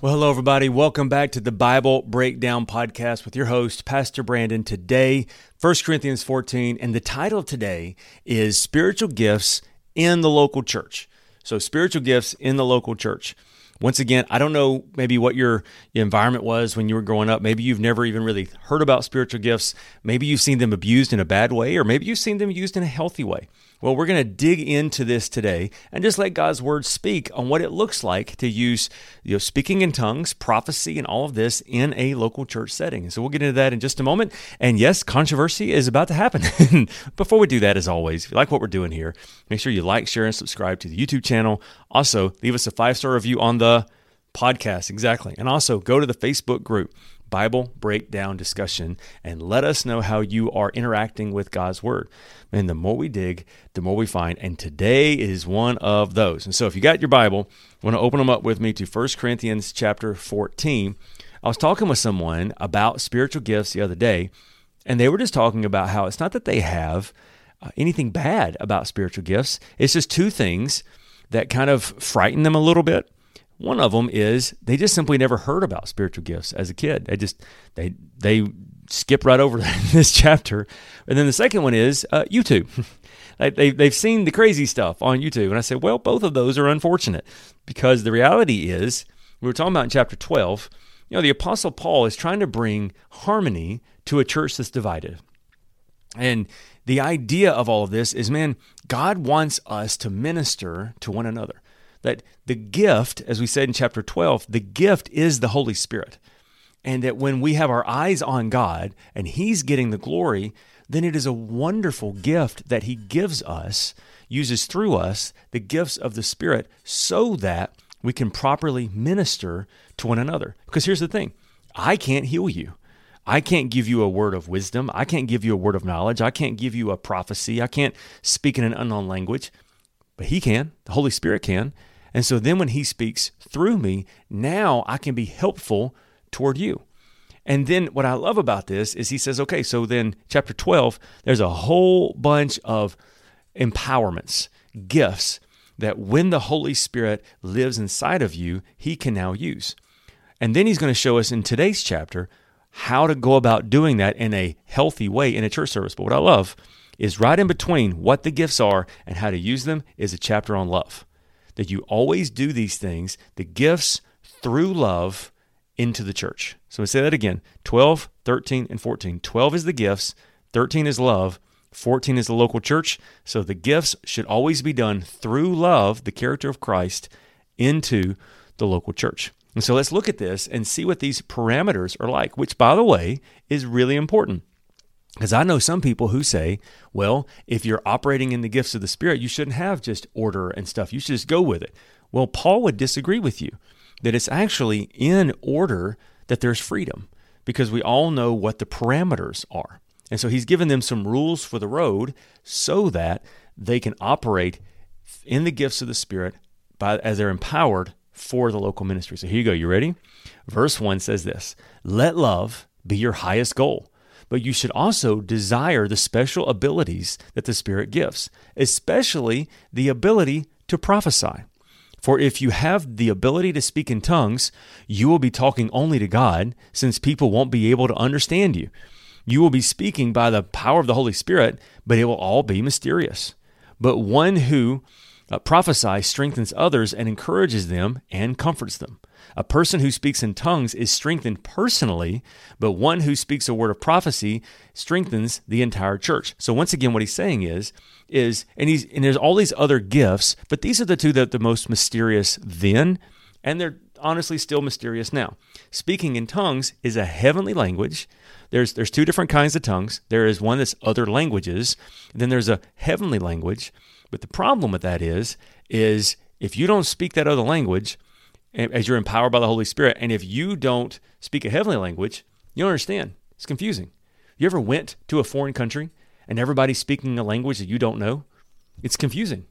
Well, hello, everybody. Welcome back to the Bible Breakdown Podcast with your host, Pastor Brandon. Today, 1 Corinthians 14, and the title today is Spiritual Gifts in the Local Church. So, spiritual gifts in the local church. Once again, I don't know maybe what your environment was when you were growing up. Maybe you've never even really heard about spiritual gifts. Maybe you've seen them abused in a bad way, or maybe you've seen them used in a healthy way. Well, we're going to dig into this today and just let God's word speak on what it looks like to use you know, speaking in tongues, prophecy, and all of this in a local church setting. So we'll get into that in just a moment. And yes, controversy is about to happen. Before we do that, as always, if you like what we're doing here, make sure you like, share, and subscribe to the YouTube channel. Also, leave us a five star review on the podcast. Exactly. And also go to the Facebook group. Bible breakdown discussion and let us know how you are interacting with God's Word. And the more we dig, the more we find. And today is one of those. And so if you got your Bible, want to open them up with me to 1 Corinthians chapter 14. I was talking with someone about spiritual gifts the other day, and they were just talking about how it's not that they have uh, anything bad about spiritual gifts, it's just two things that kind of frighten them a little bit. One of them is they just simply never heard about spiritual gifts as a kid. They just they they skip right over this chapter. And then the second one is uh, YouTube. they, they've seen the crazy stuff on YouTube. And I said, well, both of those are unfortunate because the reality is, we were talking about in chapter 12, you know, the Apostle Paul is trying to bring harmony to a church that's divided. And the idea of all of this is, man, God wants us to minister to one another that the gift, as we said in chapter 12, the gift is the Holy Spirit. And that when we have our eyes on God and He's getting the glory, then it is a wonderful gift that He gives us, uses through us the gifts of the Spirit so that we can properly minister to one another. Because here's the thing I can't heal you. I can't give you a word of wisdom. I can't give you a word of knowledge. I can't give you a prophecy. I can't speak in an unknown language. But He can, the Holy Spirit can. And so then when he speaks through me, now I can be helpful toward you. And then what I love about this is he says, okay, so then chapter 12, there's a whole bunch of empowerments, gifts that when the Holy Spirit lives inside of you, he can now use. And then he's going to show us in today's chapter how to go about doing that in a healthy way in a church service. But what I love is right in between what the gifts are and how to use them is a chapter on love that you always do these things, the gifts through love into the church. So we say that again 12, 13, and 14. 12 is the gifts, 13 is love, 14 is the local church. So the gifts should always be done through love, the character of Christ, into the local church. And so let's look at this and see what these parameters are like, which, by the way, is really important. Because I know some people who say, well, if you're operating in the gifts of the Spirit, you shouldn't have just order and stuff. You should just go with it. Well, Paul would disagree with you that it's actually in order that there's freedom because we all know what the parameters are. And so he's given them some rules for the road so that they can operate in the gifts of the Spirit by, as they're empowered for the local ministry. So here you go. You ready? Verse 1 says this Let love be your highest goal but you should also desire the special abilities that the Spirit gives, especially the ability to prophesy. For if you have the ability to speak in tongues, you will be talking only to God, since people won't be able to understand you. You will be speaking by the power of the Holy Spirit, but it will all be mysterious. But one who uh, prophesies strengthens others and encourages them and comforts them. A person who speaks in tongues is strengthened personally, but one who speaks a word of prophecy strengthens the entire church. So once again, what he's saying is, is and he's and there's all these other gifts, but these are the two that the most mysterious then, and they're honestly still mysterious now. Speaking in tongues is a heavenly language. There's there's two different kinds of tongues. There is one that's other languages, then there's a heavenly language. But the problem with that is is if you don't speak that other language, as you're empowered by the Holy Spirit. And if you don't speak a heavenly language, you don't understand. It's confusing. You ever went to a foreign country and everybody's speaking a language that you don't know, it's confusing.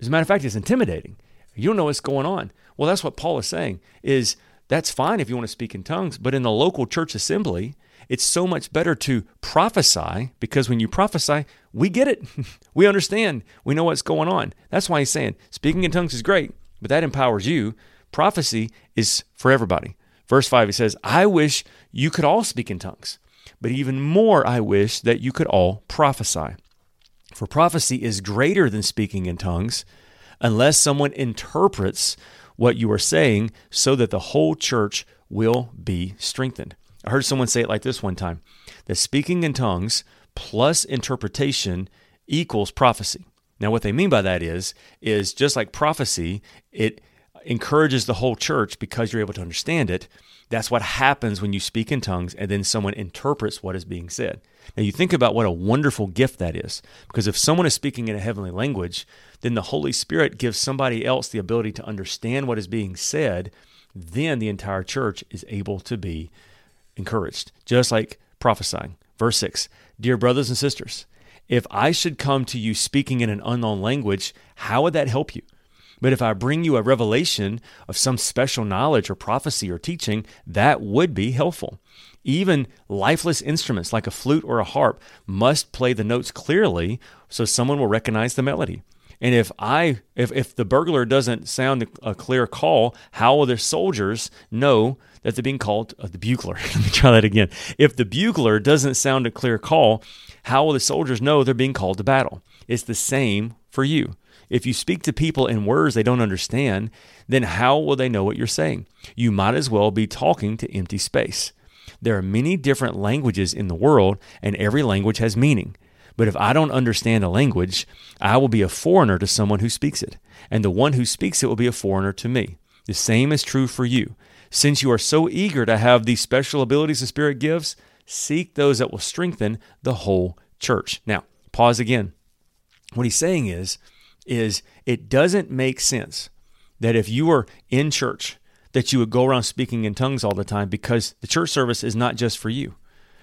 As a matter of fact, it's intimidating. You don't know what's going on. Well, that's what Paul is saying is that's fine if you want to speak in tongues, but in the local church assembly, it's so much better to prophesy because when you prophesy, we get it. we understand. We know what's going on. That's why he's saying speaking in tongues is great, but that empowers you. Prophecy is for everybody. Verse 5, he says, I wish you could all speak in tongues, but even more, I wish that you could all prophesy. For prophecy is greater than speaking in tongues unless someone interprets what you are saying so that the whole church will be strengthened. I heard someone say it like this one time that speaking in tongues plus interpretation equals prophecy. Now what they mean by that is is just like prophecy, it encourages the whole church because you're able to understand it. That's what happens when you speak in tongues and then someone interprets what is being said. Now, you think about what a wonderful gift that is. Because if someone is speaking in a heavenly language, then the Holy Spirit gives somebody else the ability to understand what is being said. Then the entire church is able to be encouraged, just like prophesying. Verse 6 Dear brothers and sisters, if I should come to you speaking in an unknown language, how would that help you? But if I bring you a revelation of some special knowledge or prophecy or teaching, that would be helpful. Even lifeless instruments like a flute or a harp must play the notes clearly so someone will recognize the melody. And if I if if the burglar doesn't sound a clear call, how will the soldiers know that they're being called uh, the bugler? Let me try that again. If the bugler doesn't sound a clear call, how will the soldiers know they're being called to battle? It's the same for you. If you speak to people in words they don't understand, then how will they know what you're saying? You might as well be talking to empty space. There are many different languages in the world, and every language has meaning. But if I don't understand a language, I will be a foreigner to someone who speaks it, and the one who speaks it will be a foreigner to me. The same is true for you. Since you are so eager to have these special abilities the Spirit gives, seek those that will strengthen the whole church. Now, pause again. What he's saying is, is it doesn't make sense that if you are in church that you would go around speaking in tongues all the time because the church service is not just for you.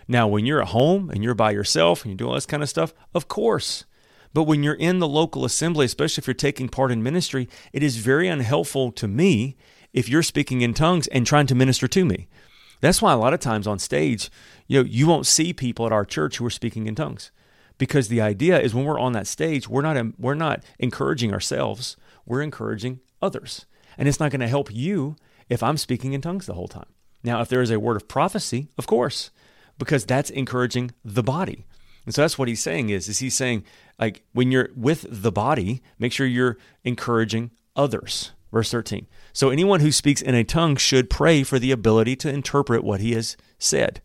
Now, when you're at home and you're by yourself and you do all this kind of stuff, of course. But when you're in the local assembly, especially if you're taking part in ministry, it is very unhelpful to me if you're speaking in tongues and trying to minister to me. That's why a lot of times on stage, you know, you won't see people at our church who are speaking in tongues. Because the idea is when we're on that stage, we're not we're not encouraging ourselves, we're encouraging others. And it's not going to help you if I'm speaking in tongues the whole time. Now, if there is a word of prophecy, of course, because that's encouraging the body. And so that's what he's saying is, is he's saying, like, when you're with the body, make sure you're encouraging others. Verse 13. So anyone who speaks in a tongue should pray for the ability to interpret what he has said.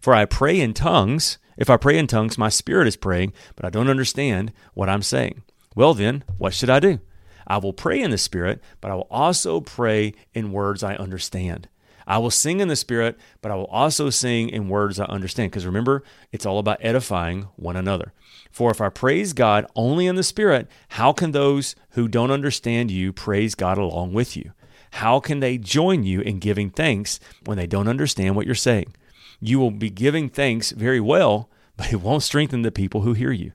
For I pray in tongues. If I pray in tongues, my spirit is praying, but I don't understand what I'm saying. Well, then, what should I do? I will pray in the Spirit, but I will also pray in words I understand. I will sing in the Spirit, but I will also sing in words I understand. Because remember, it's all about edifying one another. For if I praise God only in the Spirit, how can those who don't understand you praise God along with you? How can they join you in giving thanks when they don't understand what you're saying? You will be giving thanks very well, but it won't strengthen the people who hear you.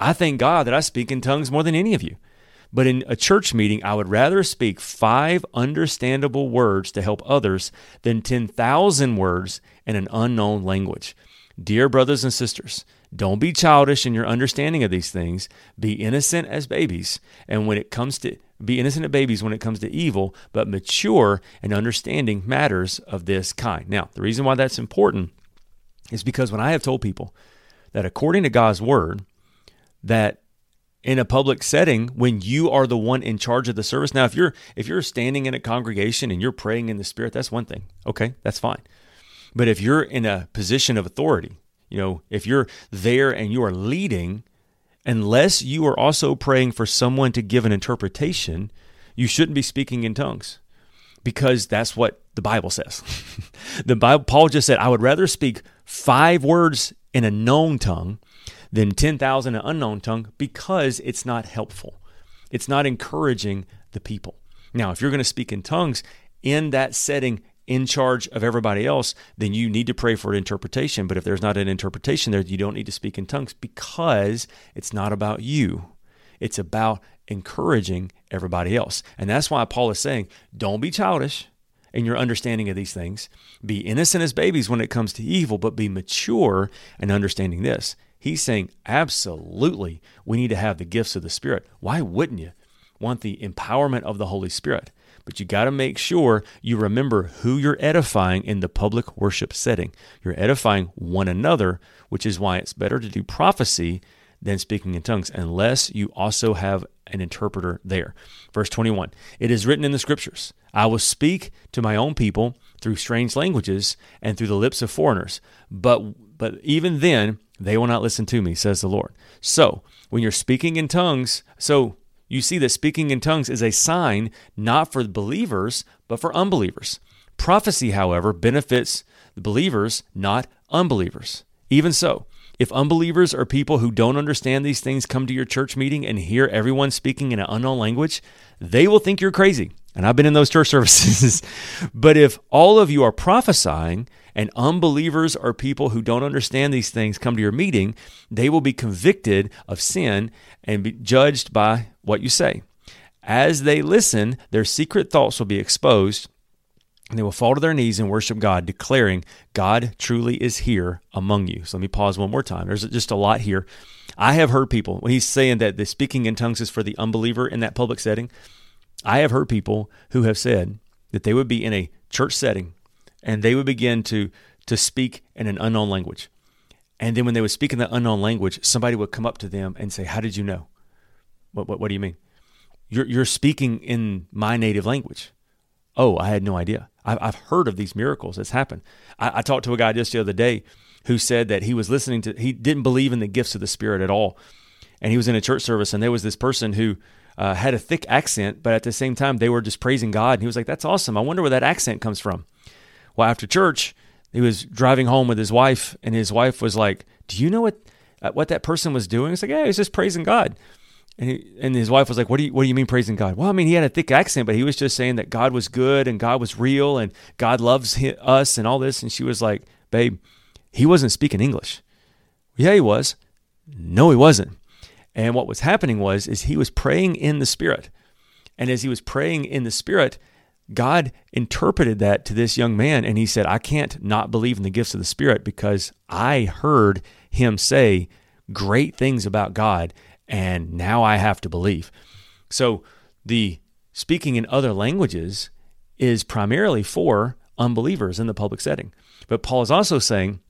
I thank God that I speak in tongues more than any of you. But in a church meeting, I would rather speak five understandable words to help others than 10,000 words in an unknown language. Dear brothers and sisters, don't be childish in your understanding of these things. Be innocent as babies. And when it comes to be innocent as babies when it comes to evil, but mature and understanding matters of this kind. Now, the reason why that's important is because when I have told people that according to God's word, that in a public setting when you are the one in charge of the service. Now, if you're if you're standing in a congregation and you're praying in the spirit, that's one thing. Okay, that's fine. But if you're in a position of authority, you know, if you're there and you are leading, unless you are also praying for someone to give an interpretation, you shouldn't be speaking in tongues because that's what the Bible says. the Bible Paul just said, I would rather speak 5 words in a known tongue than 10,000 in an unknown tongue because it's not helpful. It's not encouraging the people. Now, if you're going to speak in tongues in that setting in charge of everybody else, then you need to pray for an interpretation. But if there's not an interpretation there, you don't need to speak in tongues because it's not about you. It's about encouraging everybody else. And that's why Paul is saying, don't be childish in your understanding of these things. Be innocent as babies when it comes to evil, but be mature in understanding this. He's saying, absolutely, we need to have the gifts of the Spirit. Why wouldn't you want the empowerment of the Holy Spirit? But you got to make sure you remember who you're edifying in the public worship setting. You're edifying one another, which is why it's better to do prophecy than speaking in tongues, unless you also have an interpreter there. Verse 21 It is written in the scriptures, I will speak to my own people through strange languages and through the lips of foreigners, but, but even then they will not listen to me, says the Lord. So, when you're speaking in tongues, so you see that speaking in tongues is a sign not for believers, but for unbelievers. Prophecy, however, benefits the believers, not unbelievers. Even so, if unbelievers or people who don't understand these things come to your church meeting and hear everyone speaking in an unknown language, they will think you're crazy. And I've been in those church services. but if all of you are prophesying and unbelievers or people who don't understand these things come to your meeting, they will be convicted of sin and be judged by what you say. As they listen, their secret thoughts will be exposed, and they will fall to their knees and worship God, declaring, God truly is here among you. So let me pause one more time. There's just a lot here. I have heard people, when he's saying that the speaking in tongues is for the unbeliever in that public setting, I have heard people who have said that they would be in a church setting and they would begin to to speak in an unknown language. And then when they would speak in that unknown language, somebody would come up to them and say, "How did you know? What what, what do you mean? You're you're speaking in my native language." Oh, I had no idea. I've, heard of these miracles that's happened. I, I talked to a guy just the other day who said that he was listening to he didn't believe in the gifts of the Spirit at all, and he was in a church service, and there was this person who uh, had a thick accent, but at the same time they were just praising God, and he was like, "That's awesome. I wonder where that accent comes from." Well, after church, he was driving home with his wife, and his wife was like, "Do you know what uh, what that person was doing?" He's like, "Yeah, he's just praising God." And, he, and his wife was like, "What do you What do you mean praising God?" Well, I mean, he had a thick accent, but he was just saying that God was good and God was real and God loves us and all this. And she was like, "Babe, he wasn't speaking English." Yeah, he was. No, he wasn't. And what was happening was is he was praying in the Spirit, and as he was praying in the Spirit, God interpreted that to this young man, and he said, I can't not believe in the gifts of the Spirit because I heard him say great things about God, and now I have to believe. So the speaking in other languages is primarily for unbelievers in the public setting. But Paul is also saying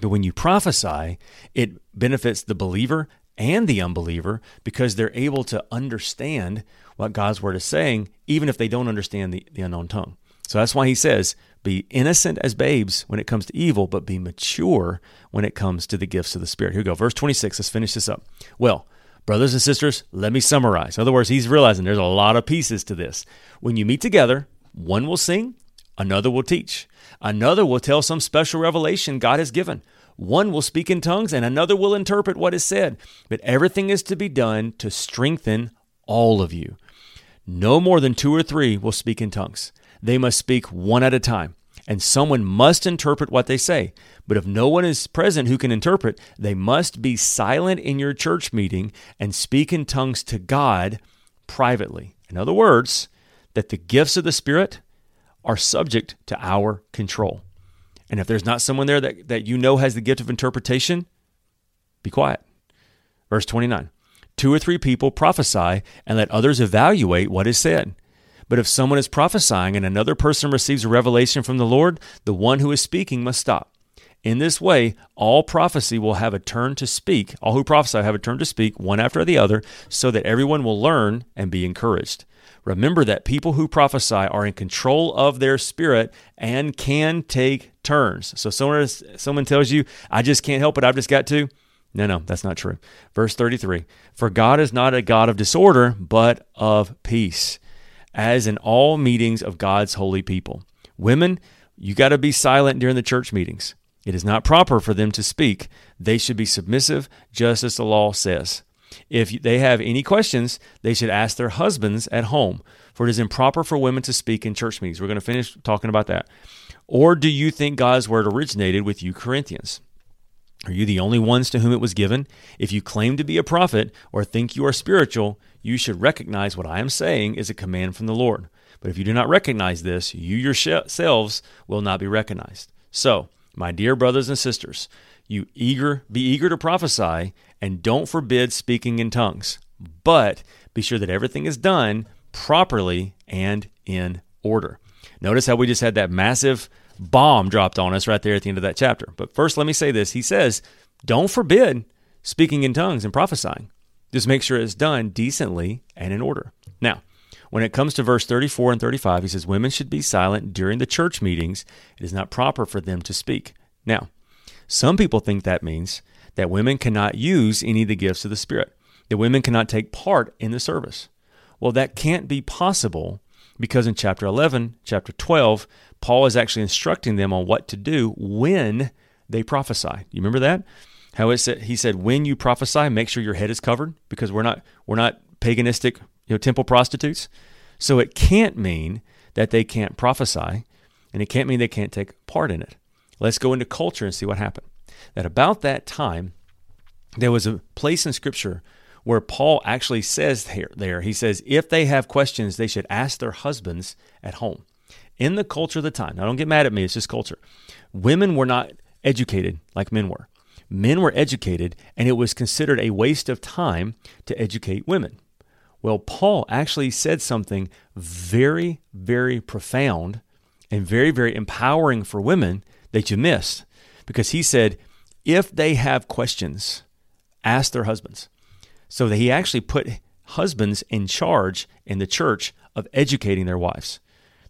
that when you prophesy, it benefits the believer and the unbeliever because they're able to understand what God's word is saying, even if they don't understand the, the unknown tongue. So that's why he says, Be innocent as babes when it comes to evil, but be mature when it comes to the gifts of the Spirit. Here we go. Verse 26. Let's finish this up. Well, brothers and sisters, let me summarize. In other words, he's realizing there's a lot of pieces to this. When you meet together, one will sing, another will teach, another will tell some special revelation God has given. One will speak in tongues, and another will interpret what is said. But everything is to be done to strengthen all of you. No more than two or three will speak in tongues. They must speak one at a time, and someone must interpret what they say. But if no one is present who can interpret, they must be silent in your church meeting and speak in tongues to God privately. In other words, that the gifts of the Spirit are subject to our control. And if there's not someone there that, that you know has the gift of interpretation, be quiet. Verse 29 Two or three people prophesy and let others evaluate what is said. But if someone is prophesying and another person receives a revelation from the Lord, the one who is speaking must stop. In this way, all prophecy will have a turn to speak. All who prophesy have a turn to speak, one after the other, so that everyone will learn and be encouraged. Remember that people who prophesy are in control of their spirit and can take turns. So someone, someone tells you, I just can't help it, I've just got to. No, no, that's not true. Verse 33 For God is not a God of disorder, but of peace, as in all meetings of God's holy people. Women, you got to be silent during the church meetings. It is not proper for them to speak. They should be submissive, just as the law says. If they have any questions, they should ask their husbands at home, for it is improper for women to speak in church meetings. We're going to finish talking about that. Or do you think God's word originated with you, Corinthians? Are you the only ones to whom it was given? If you claim to be a prophet or think you are spiritual, you should recognize what I am saying is a command from the Lord. But if you do not recognize this, you yourselves will not be recognized. So, my dear brothers and sisters, you eager be eager to prophesy and don't forbid speaking in tongues, but be sure that everything is done properly and in order. Notice how we just had that massive bomb dropped on us right there at the end of that chapter. But first, let me say this. He says, don't forbid speaking in tongues and prophesying. Just make sure it's done decently and in order. Now, when it comes to verse 34 and 35, he says, Women should be silent during the church meetings. It is not proper for them to speak. Now, some people think that means that women cannot use any of the gifts of the Spirit, that women cannot take part in the service. Well, that can't be possible because in chapter 11, chapter 12, Paul is actually instructing them on what to do when they prophesy. You remember that? How it said he said when you prophesy, make sure your head is covered because we're not we're not paganistic, you know, temple prostitutes. So it can't mean that they can't prophesy, and it can't mean they can't take part in it. Let's go into culture and see what happened. That about that time, there was a place in Scripture where Paul actually says here, there, he says, if they have questions, they should ask their husbands at home. In the culture of the time, now don't get mad at me, it's just culture. Women were not educated like men were. Men were educated, and it was considered a waste of time to educate women. Well, Paul actually said something very, very profound and very, very empowering for women that you missed because he said, if they have questions, ask their husbands. So that he actually put husbands in charge in the church of educating their wives.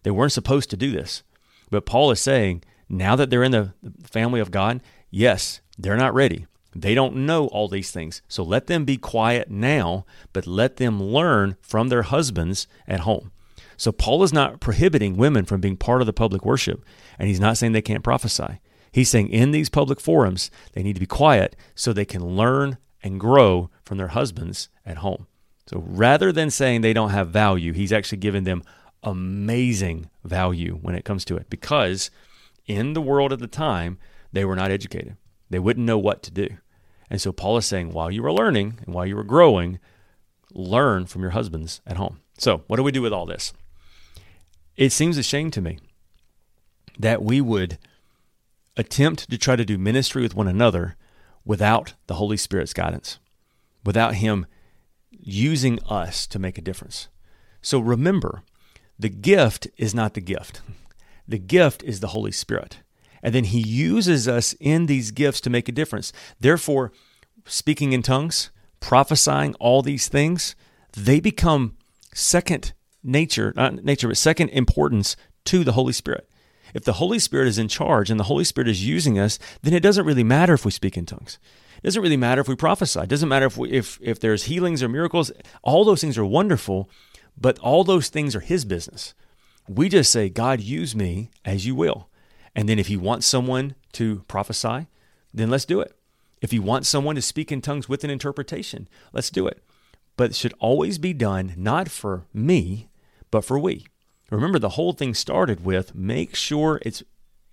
They weren't supposed to do this. But Paul is saying, now that they're in the family of God, yes, they're not ready. They don't know all these things. So let them be quiet now, but let them learn from their husbands at home. So Paul is not prohibiting women from being part of the public worship, and he's not saying they can't prophesy. He's saying in these public forums, they need to be quiet so they can learn and grow from their husbands at home. So rather than saying they don't have value, he's actually giving them amazing value when it comes to it because in the world at the time, they were not educated. They wouldn't know what to do. And so Paul is saying, while you were learning and while you were growing, learn from your husbands at home. So, what do we do with all this? It seems a shame to me that we would attempt to try to do ministry with one another without the Holy Spirit's guidance, without Him using us to make a difference. So remember, the gift is not the gift, the gift is the Holy Spirit. And then He uses us in these gifts to make a difference. Therefore, speaking in tongues, prophesying, all these things, they become second nature, not nature, but second importance to the Holy Spirit. If the Holy Spirit is in charge and the Holy Spirit is using us, then it doesn't really matter if we speak in tongues. It doesn't really matter if we prophesy. It doesn't matter if we, if if there's healings or miracles. All those things are wonderful, but all those things are His business. We just say, God, use me as you will. And then if He wants someone to prophesy, then let's do it. If He wants someone to speak in tongues with an interpretation, let's do it. But it should always be done not for me, but for we. Remember, the whole thing started with make sure it's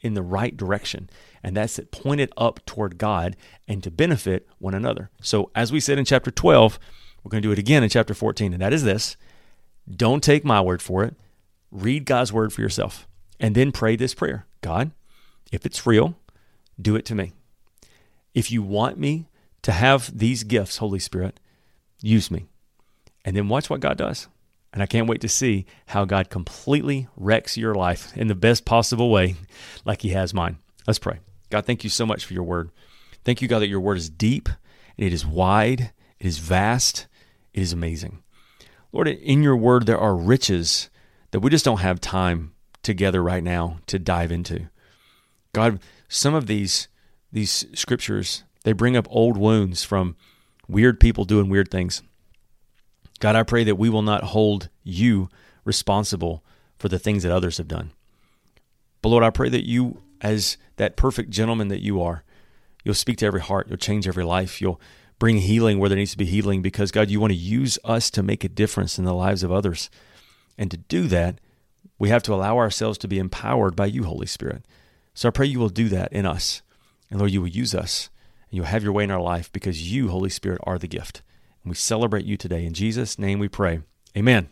in the right direction, and that's it pointed up toward God and to benefit one another. So, as we said in chapter 12, we're going to do it again in chapter 14, and that is this don't take my word for it, read God's word for yourself, and then pray this prayer God, if it's real, do it to me. If you want me to have these gifts, Holy Spirit, use me. And then watch what God does. And I can't wait to see how God completely wrecks your life in the best possible way, like He has mine. Let's pray. God, thank you so much for your word. Thank you, God, that your word is deep, it is wide, it is vast, it is amazing. Lord, in your word, there are riches that we just don't have time together right now to dive into. God, some of these these scriptures, they bring up old wounds from weird people doing weird things. God, I pray that we will not hold you responsible for the things that others have done. But Lord, I pray that you, as that perfect gentleman that you are, you'll speak to every heart, you'll change every life, you'll bring healing where there needs to be healing because, God, you want to use us to make a difference in the lives of others. And to do that, we have to allow ourselves to be empowered by you, Holy Spirit. So I pray you will do that in us. And Lord, you will use us and you'll have your way in our life because you, Holy Spirit, are the gift. And we celebrate you today. In Jesus' name we pray. Amen.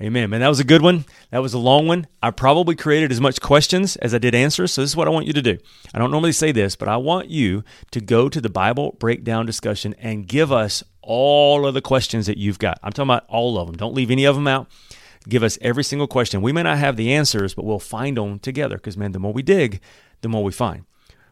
Amen. Man, that was a good one. That was a long one. I probably created as much questions as I did answers. So this is what I want you to do. I don't normally say this, but I want you to go to the Bible breakdown discussion and give us all of the questions that you've got. I'm talking about all of them. Don't leave any of them out. Give us every single question. We may not have the answers, but we'll find them together because, man, the more we dig, the more we find.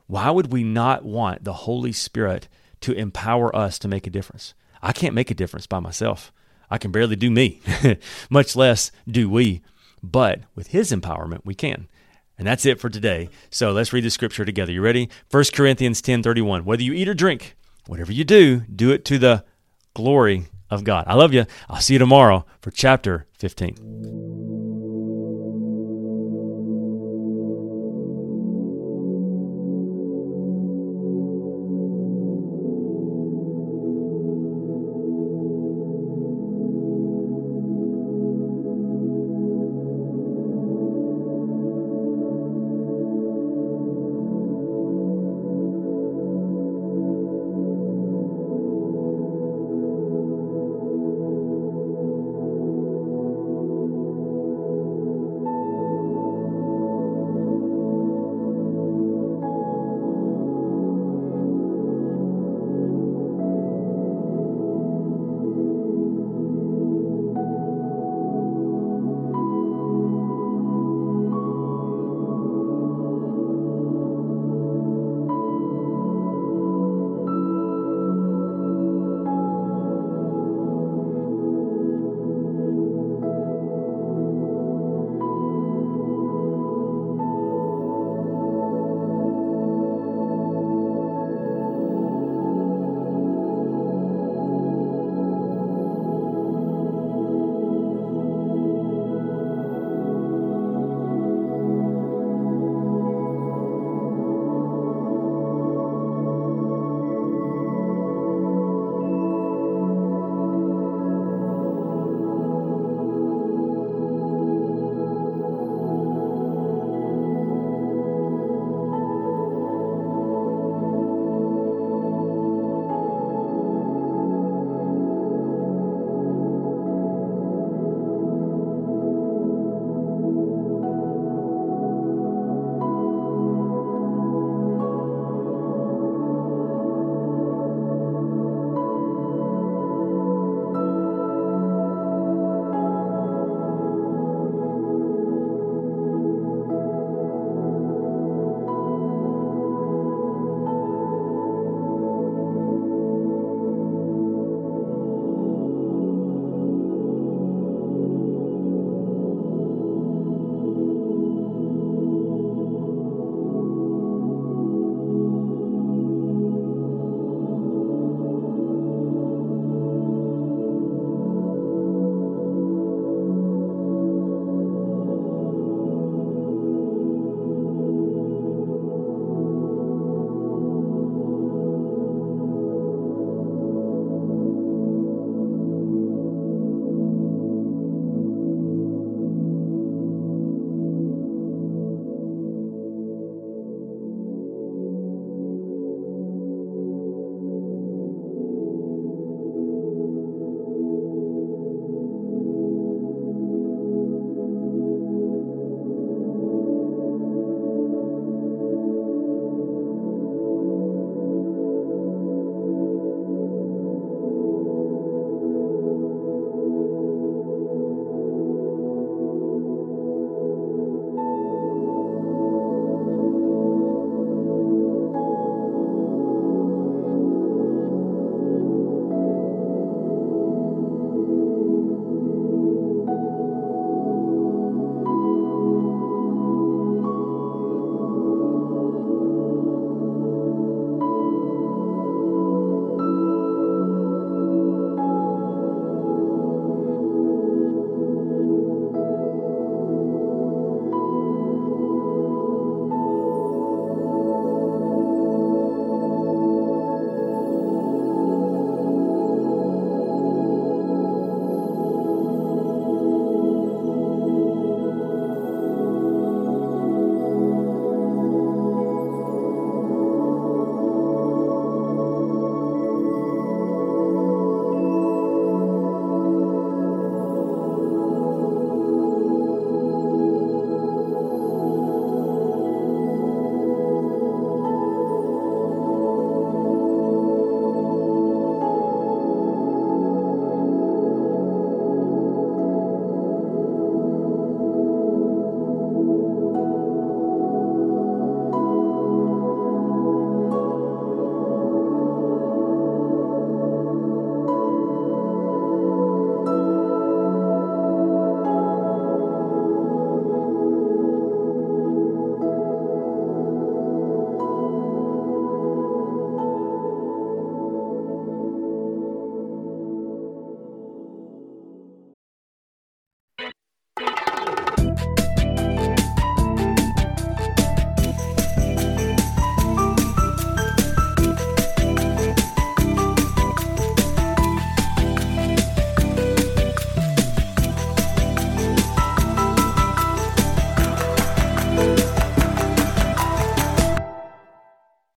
Why would we not want the Holy Spirit to empower us to make a difference? I can't make a difference by myself. I can barely do me, much less do we. But with His empowerment, we can. And that's it for today. So let's read the scripture together. You ready? 1 Corinthians 10 31. Whether you eat or drink, whatever you do, do it to the glory of God. I love you. I'll see you tomorrow for chapter 15.